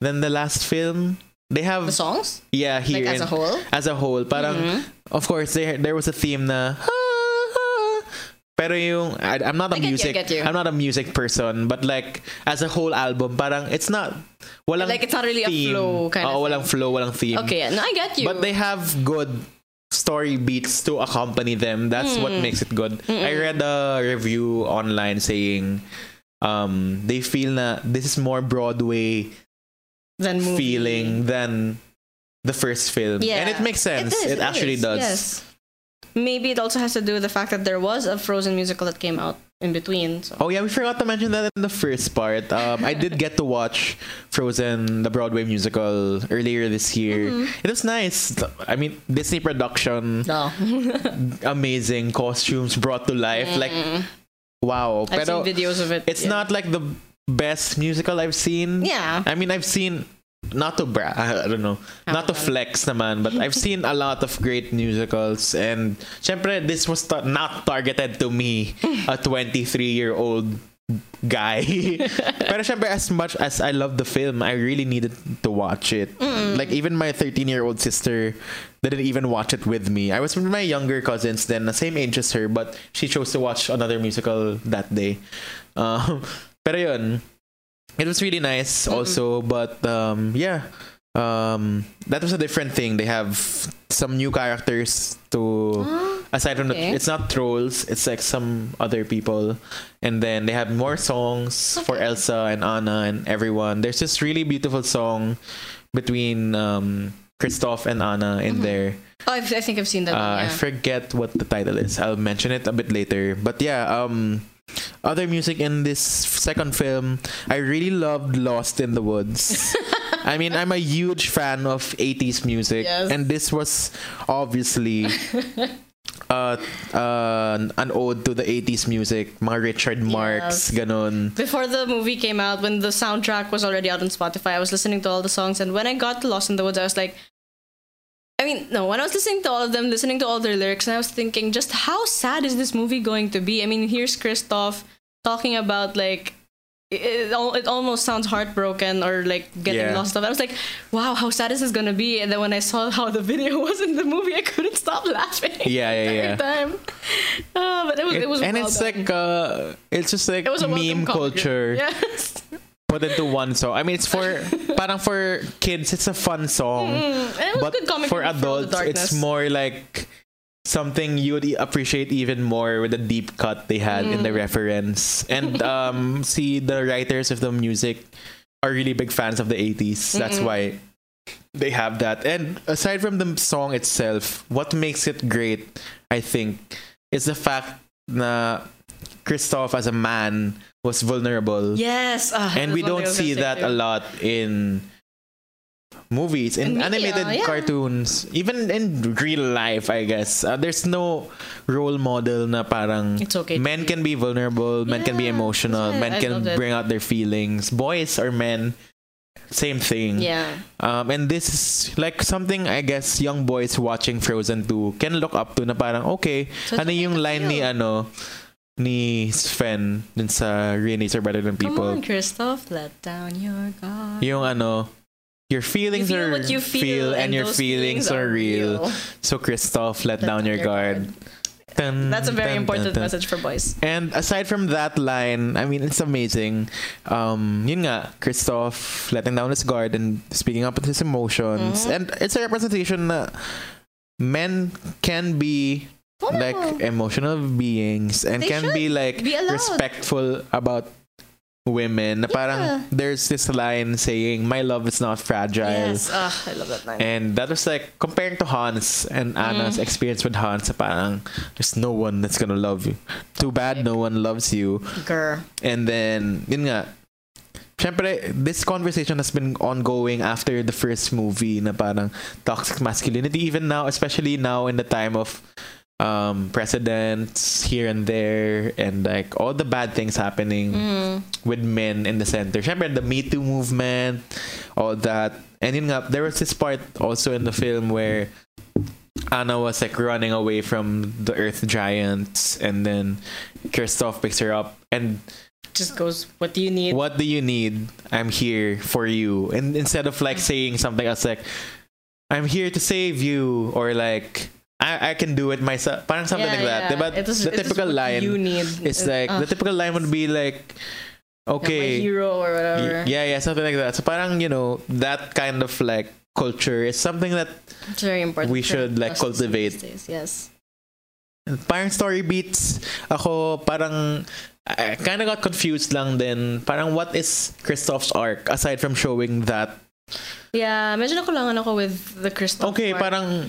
than the last film. They have The songs, yeah here like as a whole. as a whole. Parang Mhm. of course there there was a theme na pero yung I, I'm not a I music you. I'm not a music person but like as a whole album parang it's not walang Like, it's not really a flow kind of Oo, walang thing. flow walang theme Okay, no, I get you. but they have good story beats to accompany them. That's what Mm. makes it good. I read a review online saying um they feel na this is more Broadway then movie. feeling than the first film. Yeah, And it makes sense. is, It, actually is, does. Yes. Maybe it also has to do with the fact that there was a Frozen musical that came out in between. So. Oh yeah, we forgot to mention that in the first part. Um, I did get to watch Frozen, the Broadway musical, earlier this year. Mm-hmm. It was nice. I mean, Disney production, No. (laughs) amazing costumes brought to life. Like, wow. Mm. I've Pero seen videos of it. it's yeah. not like the best musical I've seen. Yeah. I mean, I've seen not to bra, I don't know, not to flex naman, but I've seen a lot of great musicals, and syempre this was ta- not targeted to me, a (laughs) 23 year old guy. (laughs) Pero syempre, as much as I love the film, I really needed to watch it. Like even my 13 year old sister didn't even watch it with me. I was with my younger cousins then, the same age as her, but she chose to watch another musical that day. Um, (laughs) pero yun, it was really nice also, but um, yeah. Um, that was a different thing. They have some new characters to aside from okay. the it's not trolls, it's like some other people. And then they have more songs for Elsa and Anna and everyone. There's this really beautiful song between um Kristoff and Anna in there. Oh, I've, I think I've seen that. Uh, one, I forget what the title is. I'll mention it a bit later. But yeah, um, other music in this second film, I really loved Lost in the Woods. (laughs) I mean, I'm a huge fan of 80s music, Yes. and this was obviously (laughs) uh, uh, an ode to the 80s music, mga Richard Marx, Yes. ganun. Before the movie came out, when the soundtrack was already out on Spotify, I was listening to all the songs, and when I got Lost in the Woods, I was like, I mean, no, when I was listening to all of them, listening to all their lyrics, and I was thinking, just how sad is this movie going to be? I mean, here's Kristoff talking about like. It, it, it almost sounds heartbroken or like getting Yeah. lost. Of. I was like, "Wow, how sad is this gonna be?" And then when I saw how the video (laughs) was in the movie, I couldn't stop laughing. Yeah, yeah, (laughs) every yeah. time. Uh, but it was, it, was and well it's done. like uh it's just like It was a meme comedy. culture (laughs) Yes. Put into one song. I mean it's for (laughs) parang for kids it's a fun song. Mm, it was but for adults it's more like something you would appreciate even more with the deep cut they had in the Mm. reference and (laughs) um see the writers of the music are really big fans of the 80s that's Mm-mm. why they have that and aside from the song itself what makes it great i think is the fact na Kristoff as a man was vulnerable. Yes, ah, and we one thing I don't see that too. a lot in movies in In media, animated yeah. cartoons even in real life i guess. Uh, there's no role model na parang It's okay. men be- can be vulnerable men can be emotional men I can bring out their feelings. Boys or men same thing. Yeah, um, and this is like something I guess young boys watching Frozen 2 can look up to na parang okay So ano yung line ni ano ni Sven dun sa are better than come people on, Christoph, let down your guard. yung ano your feelings You feel are what you feel, and, your those feelings, are real. So Christoph, let, down, your guard. Dun, That's a very dun, important dun, dun. message for boys. And aside from that line, I mean, it's amazing. Um, yun nga, Christoph letting down his guard and speaking up with his emotions. Mhm. And it's a representation na men can be like emotional beings and They can be like be respectful about women. Na parang Yeah. there's this line saying, "My love is not fragile." Yes, ah, I love that line. And that was like comparing to Hans and Anna's Mm. experience with Hans. Parang there's no one that's gonna love you. Too bad no one loves you. Grr. And then yun nga. Siyempre, this conversation has been ongoing after the first movie na parang toxic masculinity even now, especially now in the time of um presidents here and there and like all the bad things happening Mm. with men in the center. Siyempre, the Me Too movement, all that. And yun nga, there was this part also in the film where Anna was like running away from the Earth Giants, and then Kristoff picks her up. And Just goes, what do you need? what do you need? I'm here for you. And instead of like saying something else like, I'm here to save you, or like, I, I can do it myself. Parang something like that. Was, the typical line you need. it's Uh, like uh, the typical line would be like okay my hero or whatever. Yeah yeah something like that so parang you know that kind of like culture is something that It's very important. We should, like, cultivate. days, Yes. parang story beats ako parang I kind of got confused lang then parang what is Kristoff's arc aside from showing that Yeah, medyo nakulangan ako with the Kristoff okay part. parang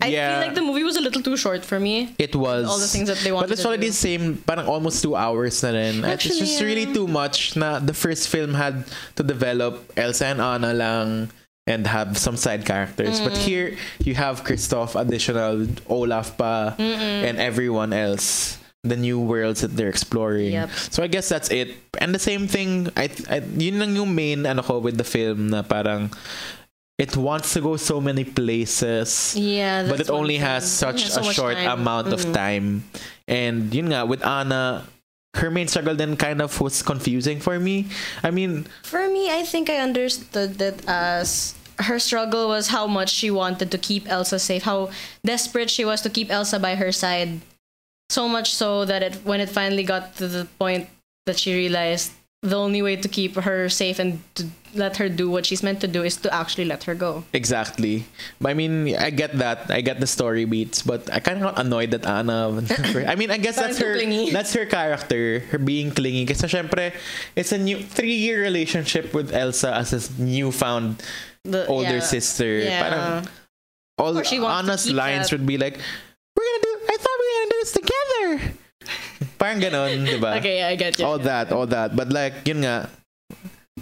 I yeah feel like the movie was a little too short for me. it was All the things that they wanted. But it's already the same, parang almost two hours na rin. it's Actually, just really too much na the first film had to develop Elsa and Anna lang and have some side characters. But Mm. here, you have Kristoff additional, Olaf pa, Mm-mm. and everyone else. The new worlds that they're exploring. Yep. So I guess that's it. And the same thing, I, I yun lang yung main ano ko with the film na parang it wants to go so many places Yeah, but it only thing. has such Yeah, so a short time. amount of Mhm. time and yun nga with Anna her main struggle then kind of was confusing for me I mean For me, I think I understood that as her struggle was how much she wanted to keep Elsa safe, how desperate she was to keep Elsa by her side. So much so that it when it finally got to the point that she realized the only way to keep her safe and to let her do what she's meant to do is to actually let her go. exactly I mean I get that I get the story beats but I kind of got annoyed that Anna (laughs) I mean I guess that's her clingy. that's her character her being clingy kasi syempre it's a new three year relationship with Elsa as his newfound The older yeah, sister Yeah. parang all Anna's lines that. would be like, "We're gonna do. I thought we were gonna do this together." (laughs) Parang ganon, di ba? (laughs) Okay, yeah, I get you. All that, all that. But like, yun nga.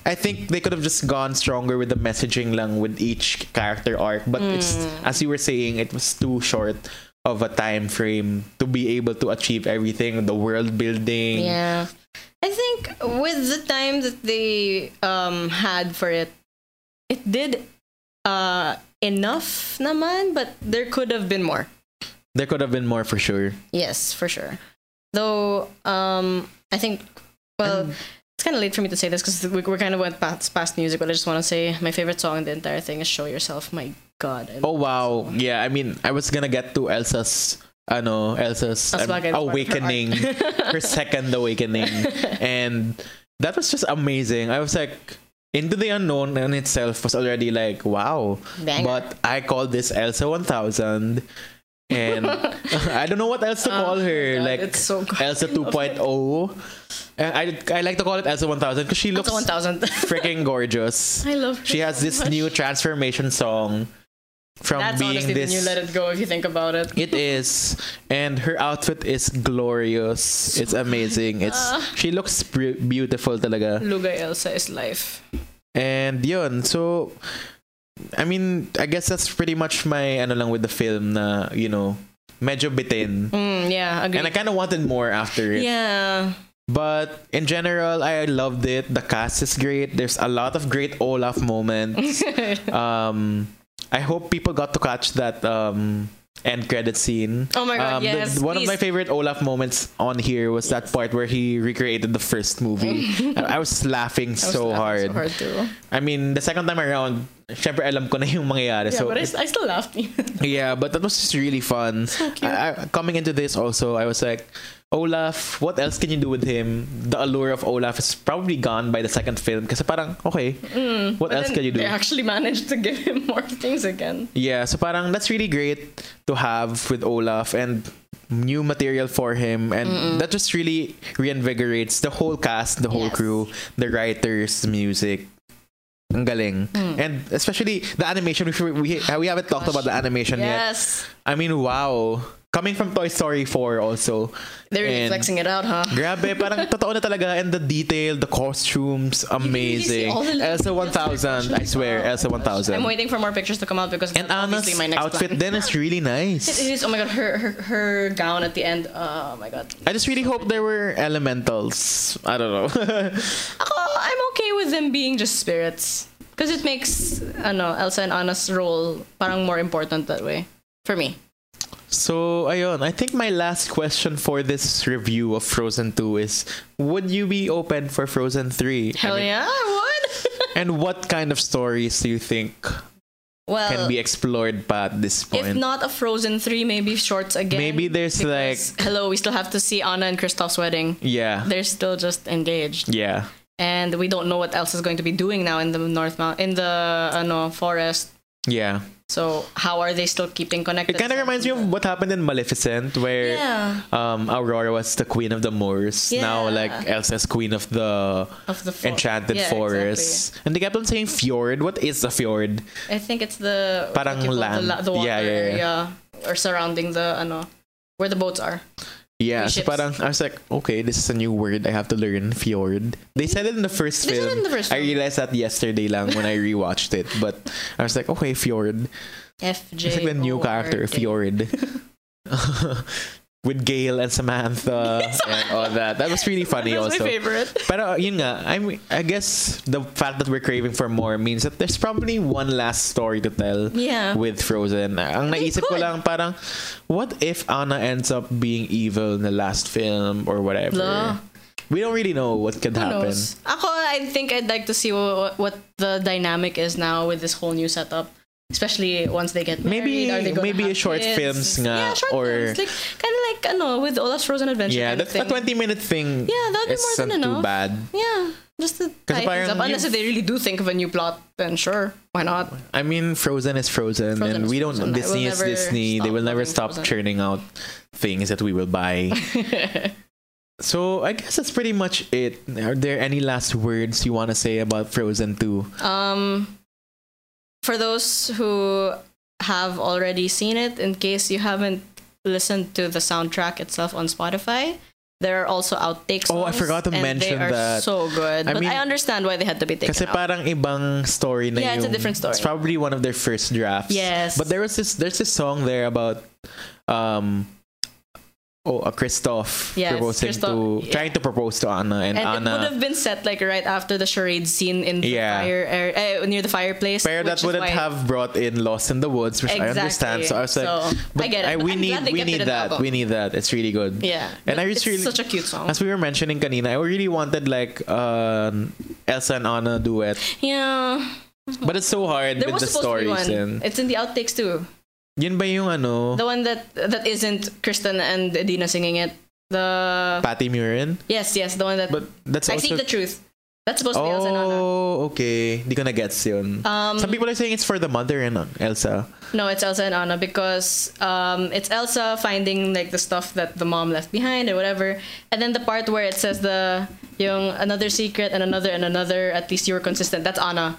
I think they could have just gone stronger with the messaging lang with each character arc. But it's Mm. as you were saying, it was too short of a time frame to be able to achieve everything, the world building. Yeah. I think with the time that they um had for it, it did uh enough naman, but there could have been more. There could have been more for sure. Yes, for sure. Though um I think well it's kind of late for me to say this because we, we kind of went past, past music, but I just want to say my favorite song in the entire thing is "Show Yourself." My God! I Oh wow. Yeah, I mean, I was gonna get to Elsa's ano, Elsa's That's um, bagay na part of her awakening, her second awakening. (laughs) and that was just amazing. I was like Into the Unknown in itself was already like, wow. Banger. But I call this Elsa 1000 and (laughs) I don't know what else to call her. Oh God, like it's so. Elsa I love it. 2.0. And I I like to call it Elsa 1000 because she looks 1000. (laughs) freaking gorgeous. I love her She has so this much. new transformation song from That's being honestly this the new Let It Go if you think about it. it is, and her outfit is glorious. It's amazing. It's Ah. she looks beautiful talaga. Lugay Elsa is life. And yun, so I mean, I guess that's pretty much my ano lang with the film na, you know, medyo bitin. Mm, yeah, agree. And I kind of wanted more after it. yeah. But in general, I loved it. The cast is great. There's a lot of great Olaf moments. (laughs) um, I hope people got to catch that um, end credit scene. Oh my God, Um, the- yes, one of my favorite Olaf moments on here was that part where he recreated the first movie. (laughs) I was laughing I was so laughing hard. So hard too. I mean, the second time around, syempre alam ko na yung mangyayari. Yeah, so but I, I still laughed. (laughs) yeah, but that was just really fun. cute. I, I- coming into this also, I was like, Olaf, what else can you do with him? The allure of Olaf is probably gone by the second film. Kasi parang, okay, mm, what else can you do? They actually managed to give him more things again. Yeah, so parang that's really great to have with Olaf and new material for him and that just really reinvigorates the whole cast, the whole Yes. crew, the writers, the music. Ang galing. Hmm. And especially the animation, we, we, we haven't talked about the animation yet. Yes. I mean, wow. Coming from Toy Story 4 also. They're really flexing it out, huh? Grabe, parang (laughs) totoo na talaga. And the detail, the costumes, amazing. Elsa 1000, I swear, Elsa 1000. I'm waiting for more pictures to come out because And Anna's my next outfit plan. then is really (laughs) nice. is. Oh my god, her, her her gown at the end. Oh my god. I just really hope there were elementals. I don't know. (laughs) Ako, I'm okay with them being just spirits because it makes ano Elsa and Anna's role parang more important that way for me. So, ayun. I think my last question for this review of Frozen 2 is Would you be open for Frozen 3? Hell I mean, yeah, I would. (laughs) And what kind of stories do you think well, can be explored pa at this point? if not a Frozen three, maybe shorts again. Maybe there's, because, hello, we still have to see Anna and Kristoff's wedding. yeah. They're still just engaged, Yeah. and we don't know what else is going to be doing now in the North Mount in the uh, ano forest. Yeah. So how are they still keeping connected? It kind of reminds me of what happened in Maleficent, where yeah um, Aurora was the queen of the Moors. Now, like Elsa's queen of the of the enchanted Yeah, forest. And they kept on saying fjord. What is a fjord? I think it's the Parang what you call land. the, la- the water Yeah, yeah, yeah. area or surrounding the ano where the boats are. Yeah, so parang I was like, okay, this is a new word I have to learn. Fjord. They said it in the first They said film. it in the first I film. realized that yesterday lang when I rewatched it, but I was like, okay, fjord. F J. It's like the new character, Fjord. (laughs) (laughs) With Gale and Samantha (laughs) and all that. That was really funny That's also. my favorite. Pero yun nga, I mean, I guess the fact that we're craving for more means that there's probably one last story to tell Yeah. with Frozen. Ang They naisip ko could. lang parang, what if Anna ends up being evil in the last film or whatever? La. We don't really know what could Who happen. knows? Ako, I think I'd like to see what, what the dynamic is now with this whole new setup. Especially once they get married. Maybe- Are they gonna maybe have short kids? films nga, Yeah, short or- films. Like, kind of like, ano, with Olaf's Frozen Adventure. Yeah, that's a 20 minute thing. Yeah, that'd be more than too enough. bad. Yeah, just to tie things up. Unless they really do think of a new plot, then sure, why not? I mean, Frozen is Frozen, Frozen and is we don't. Frozen. Disney is Disney. They will never stop Frozen. churning out things that we will buy. (laughs) so I guess that's pretty much it. Are there any last words you want to say about Frozen Two? Um, for those who have already seen it, in case you haven't listened to the soundtrack itself on Spotify, there are also outtakes. Oh, I forgot to and mention they are that. So good, I but mean- I understand why they had to be taken Kasi out. parang ibang story na Yeah, it's a different story. It's probably one of their first drafts. Yes. But there was this there's this song there about um oh uh, Kristoff Yes, proposing Kristoff- to yeah. trying to propose to Anna and, And it would have been set like right after the charade scene in the Yeah. fire uh, near the fireplace. Pero that wouldn't have brought in Lost in the Woods, which I understand. So I was like, So, but I get it. we I'm need we need that. album. We need that. It's really good. Yeah, And I But just it's really such a cute song. As we were mentioning kanina, I really wanted like um Elsa and Anna duet, Yeah, but it's so hard there with was the supposed to be stories. one. And It's in the outtakes too. Yun ba yung ano? The one that that isn't Kristen and Idina singing it. The Patti Murin? yes, yes, the one that But that's I also seek the truth. That's supposed to be Elsa and Anna. Oh, okay. Di ko na gets yun. Um, Some people are saying it's for the mother and Elsa. No, it's Elsa and Anna because um, it's Elsa finding like the stuff that the mom left behind or whatever, and then the part where it says the yung another secret and another and another. At least you were consistent. That's Anna,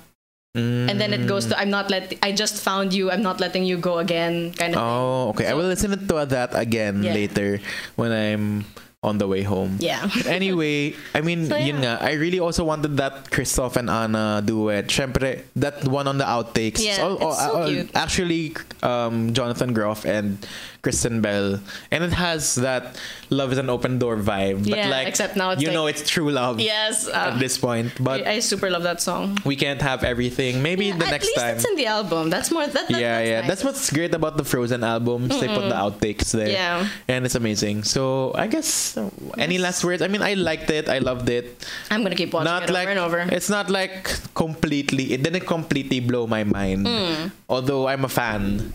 and then it goes to I'm not let I just found you. I'm not letting you go again. Kind of. Oh, okay. I will listen to that again Yeah. later when I'm on the way home. Yeah. Anyway, I mean, So, yun nga, I really also wanted that Kristoff and Anna duet. Syempre, that one on the outtakes. Yeah, Al- it's so al- cute. Actually, um, Jonathan Groff and Kristen Bell. And it has that love is an open door vibe. But Yeah, like, except now it's you like- know it's true love yes. at Uh, this point. But I, I super love that song. we can't have everything. Maybe Yeah, the at next least time. it's in the album. That's more. That, that, yeah, that's yeah. nice. That's what's great about the Frozen albums. They put the outtakes there. Yeah. And it's amazing. So I guess uh, any last words? I mean, I liked it. I loved it. I'm gonna keep watching not it like over and over. it's not like completely. It didn't completely blow my mind. Mm. Although I'm a fan,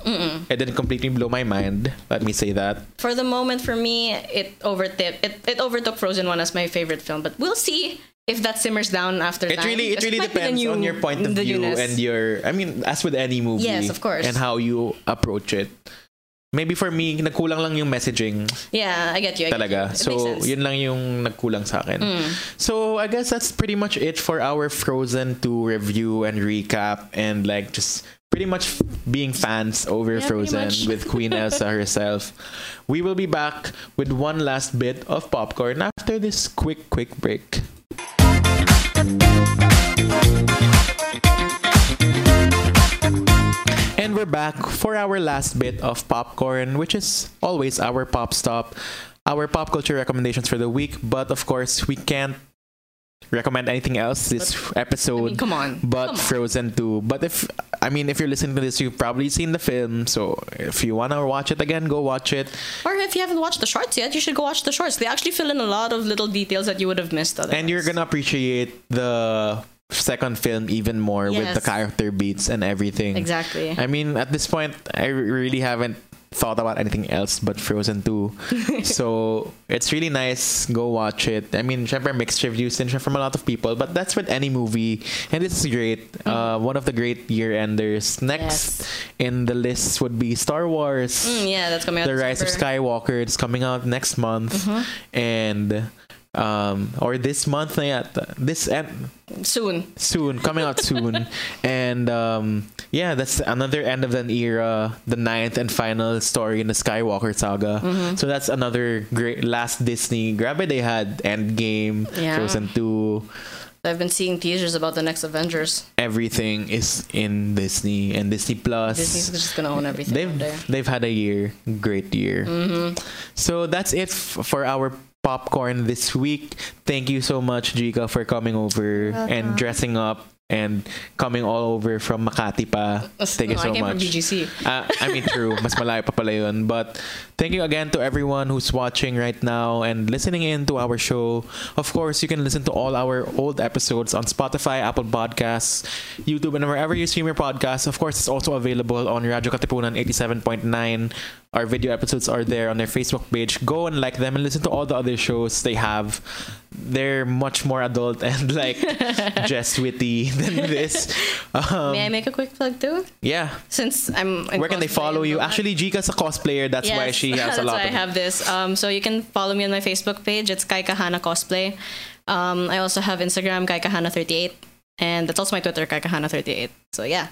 it didn't completely blow my mind. Let me say that. for the moment for me it overtip it, it overtook frozen one as my favorite film but we'll see if that simmers down after It time, really, it really depends new- on your point of view newness. and your. I mean, as with any movie, Yes, of course. and how you approach it. Maybe for me, nagkulang lang yung messaging. yeah i get you I get talaga. you. So. Mm. yun lang yung nagkulang sa akin. So, I guess that's pretty much it for our Frozen 2 review and recap and like just pretty much being fans over Yeah, Frozen with Queen Elsa (laughs) herself. We will be back with one last bit of popcorn after this quick, quick break. We're back for our last bit of popcorn, which is always our pop stop, our pop culture recommendations for the week. But of course, we can't recommend anything else this episode. I mean, come on. But Come on. Frozen 2. But if I mean, if you're listening to this, you've probably seen the film. So if you wanna watch it again, go watch it. or if you haven't watched the shorts yet you should go watch the shorts they actually fill in a lot of little details that you would have missed otherwise. And you're gonna appreciate the second film even more with the character beats and everything. exactly I mean, at this point, I really haven't thought about anything else but Frozen 2. (laughs) so it's really nice. Go watch it. I mean, syempre mixed reviews siya from a lot of people, but that's with any movie. And this is great. Uh, one of the great year enders. Next Yes. in the list would be Star Wars. Mm, yeah that's coming out The Rise of Skywalker. It's coming out next month. Mm-hmm. And um or this month na. This end soon soon coming out soon (laughs) and um yeah that's another end of an era the ninth and final story in the skywalker saga Mm-hmm. so that's another great last disney grab it they had endgame Yeah. frozen 2 i've been seeing teasers about the next avengers everything is in disney and disney plus disney's just gonna own everything they've they've had a year great year Mm-hmm. so that's it f- for our popcorn this week thank you so much Jika for coming over and dressing up and coming all over from Makati pa thank you so I came much from BGC. Uh, I mean, true. Mas malayo pa pala yun. But thank you again to everyone who's watching right now and listening in to our show. Of course, you can listen to all our old episodes on Spotify, Apple Podcasts, YouTube, and wherever you stream your podcasts. Of course, it's also available on Radyo Katipunan 87.9. Our video episodes are there on their Facebook page. Go and like them and listen to all the other shows they have. They're much more adult (laughs) and like (laughs) just witty than this. Um, May I make a quick plug too? yeah. Since I'm Where can they follow you? Actually, Jika's a cosplayer. That's why she has (laughs) that's a lot why I have this. Um, so you can follow me on my Facebook page. It's Kai Kahana Cosplay. Um, I also have Instagram, Kai Kahana38. And that's also my Twitter, Kai Kahana38. So yeah.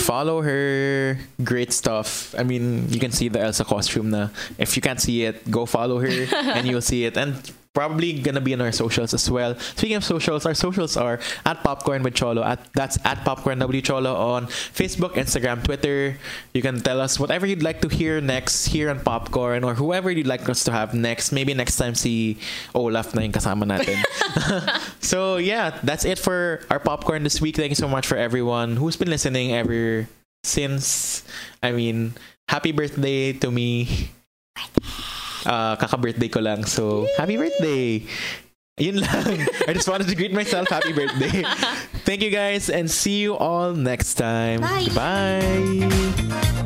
Follow her. Great stuff. I mean, you can see the Elsa costume na. If you can't see it, go follow her (laughs) and you'll see it. And probably gonna be on our socials as well. Speaking of socials, our socials are at Popcorn with Cholo. At that's at Popcorn W Cholo on Facebook, Instagram, Twitter. You can tell us whatever you'd like to hear next here on Popcorn or whoever you'd like us to have next. Maybe next time si Olaf na yung kasama natin. (laughs) so yeah, that's it for our Popcorn this week. Thank you so much for everyone who's been listening ever since. I mean, happy birthday to me. Uh, kaka-birthday ko lang. So, happy birthday! Yun lang. (laughs) I just wanted to greet myself. Happy birthday. (laughs) Thank you guys and see you all next time. Bye. Bye.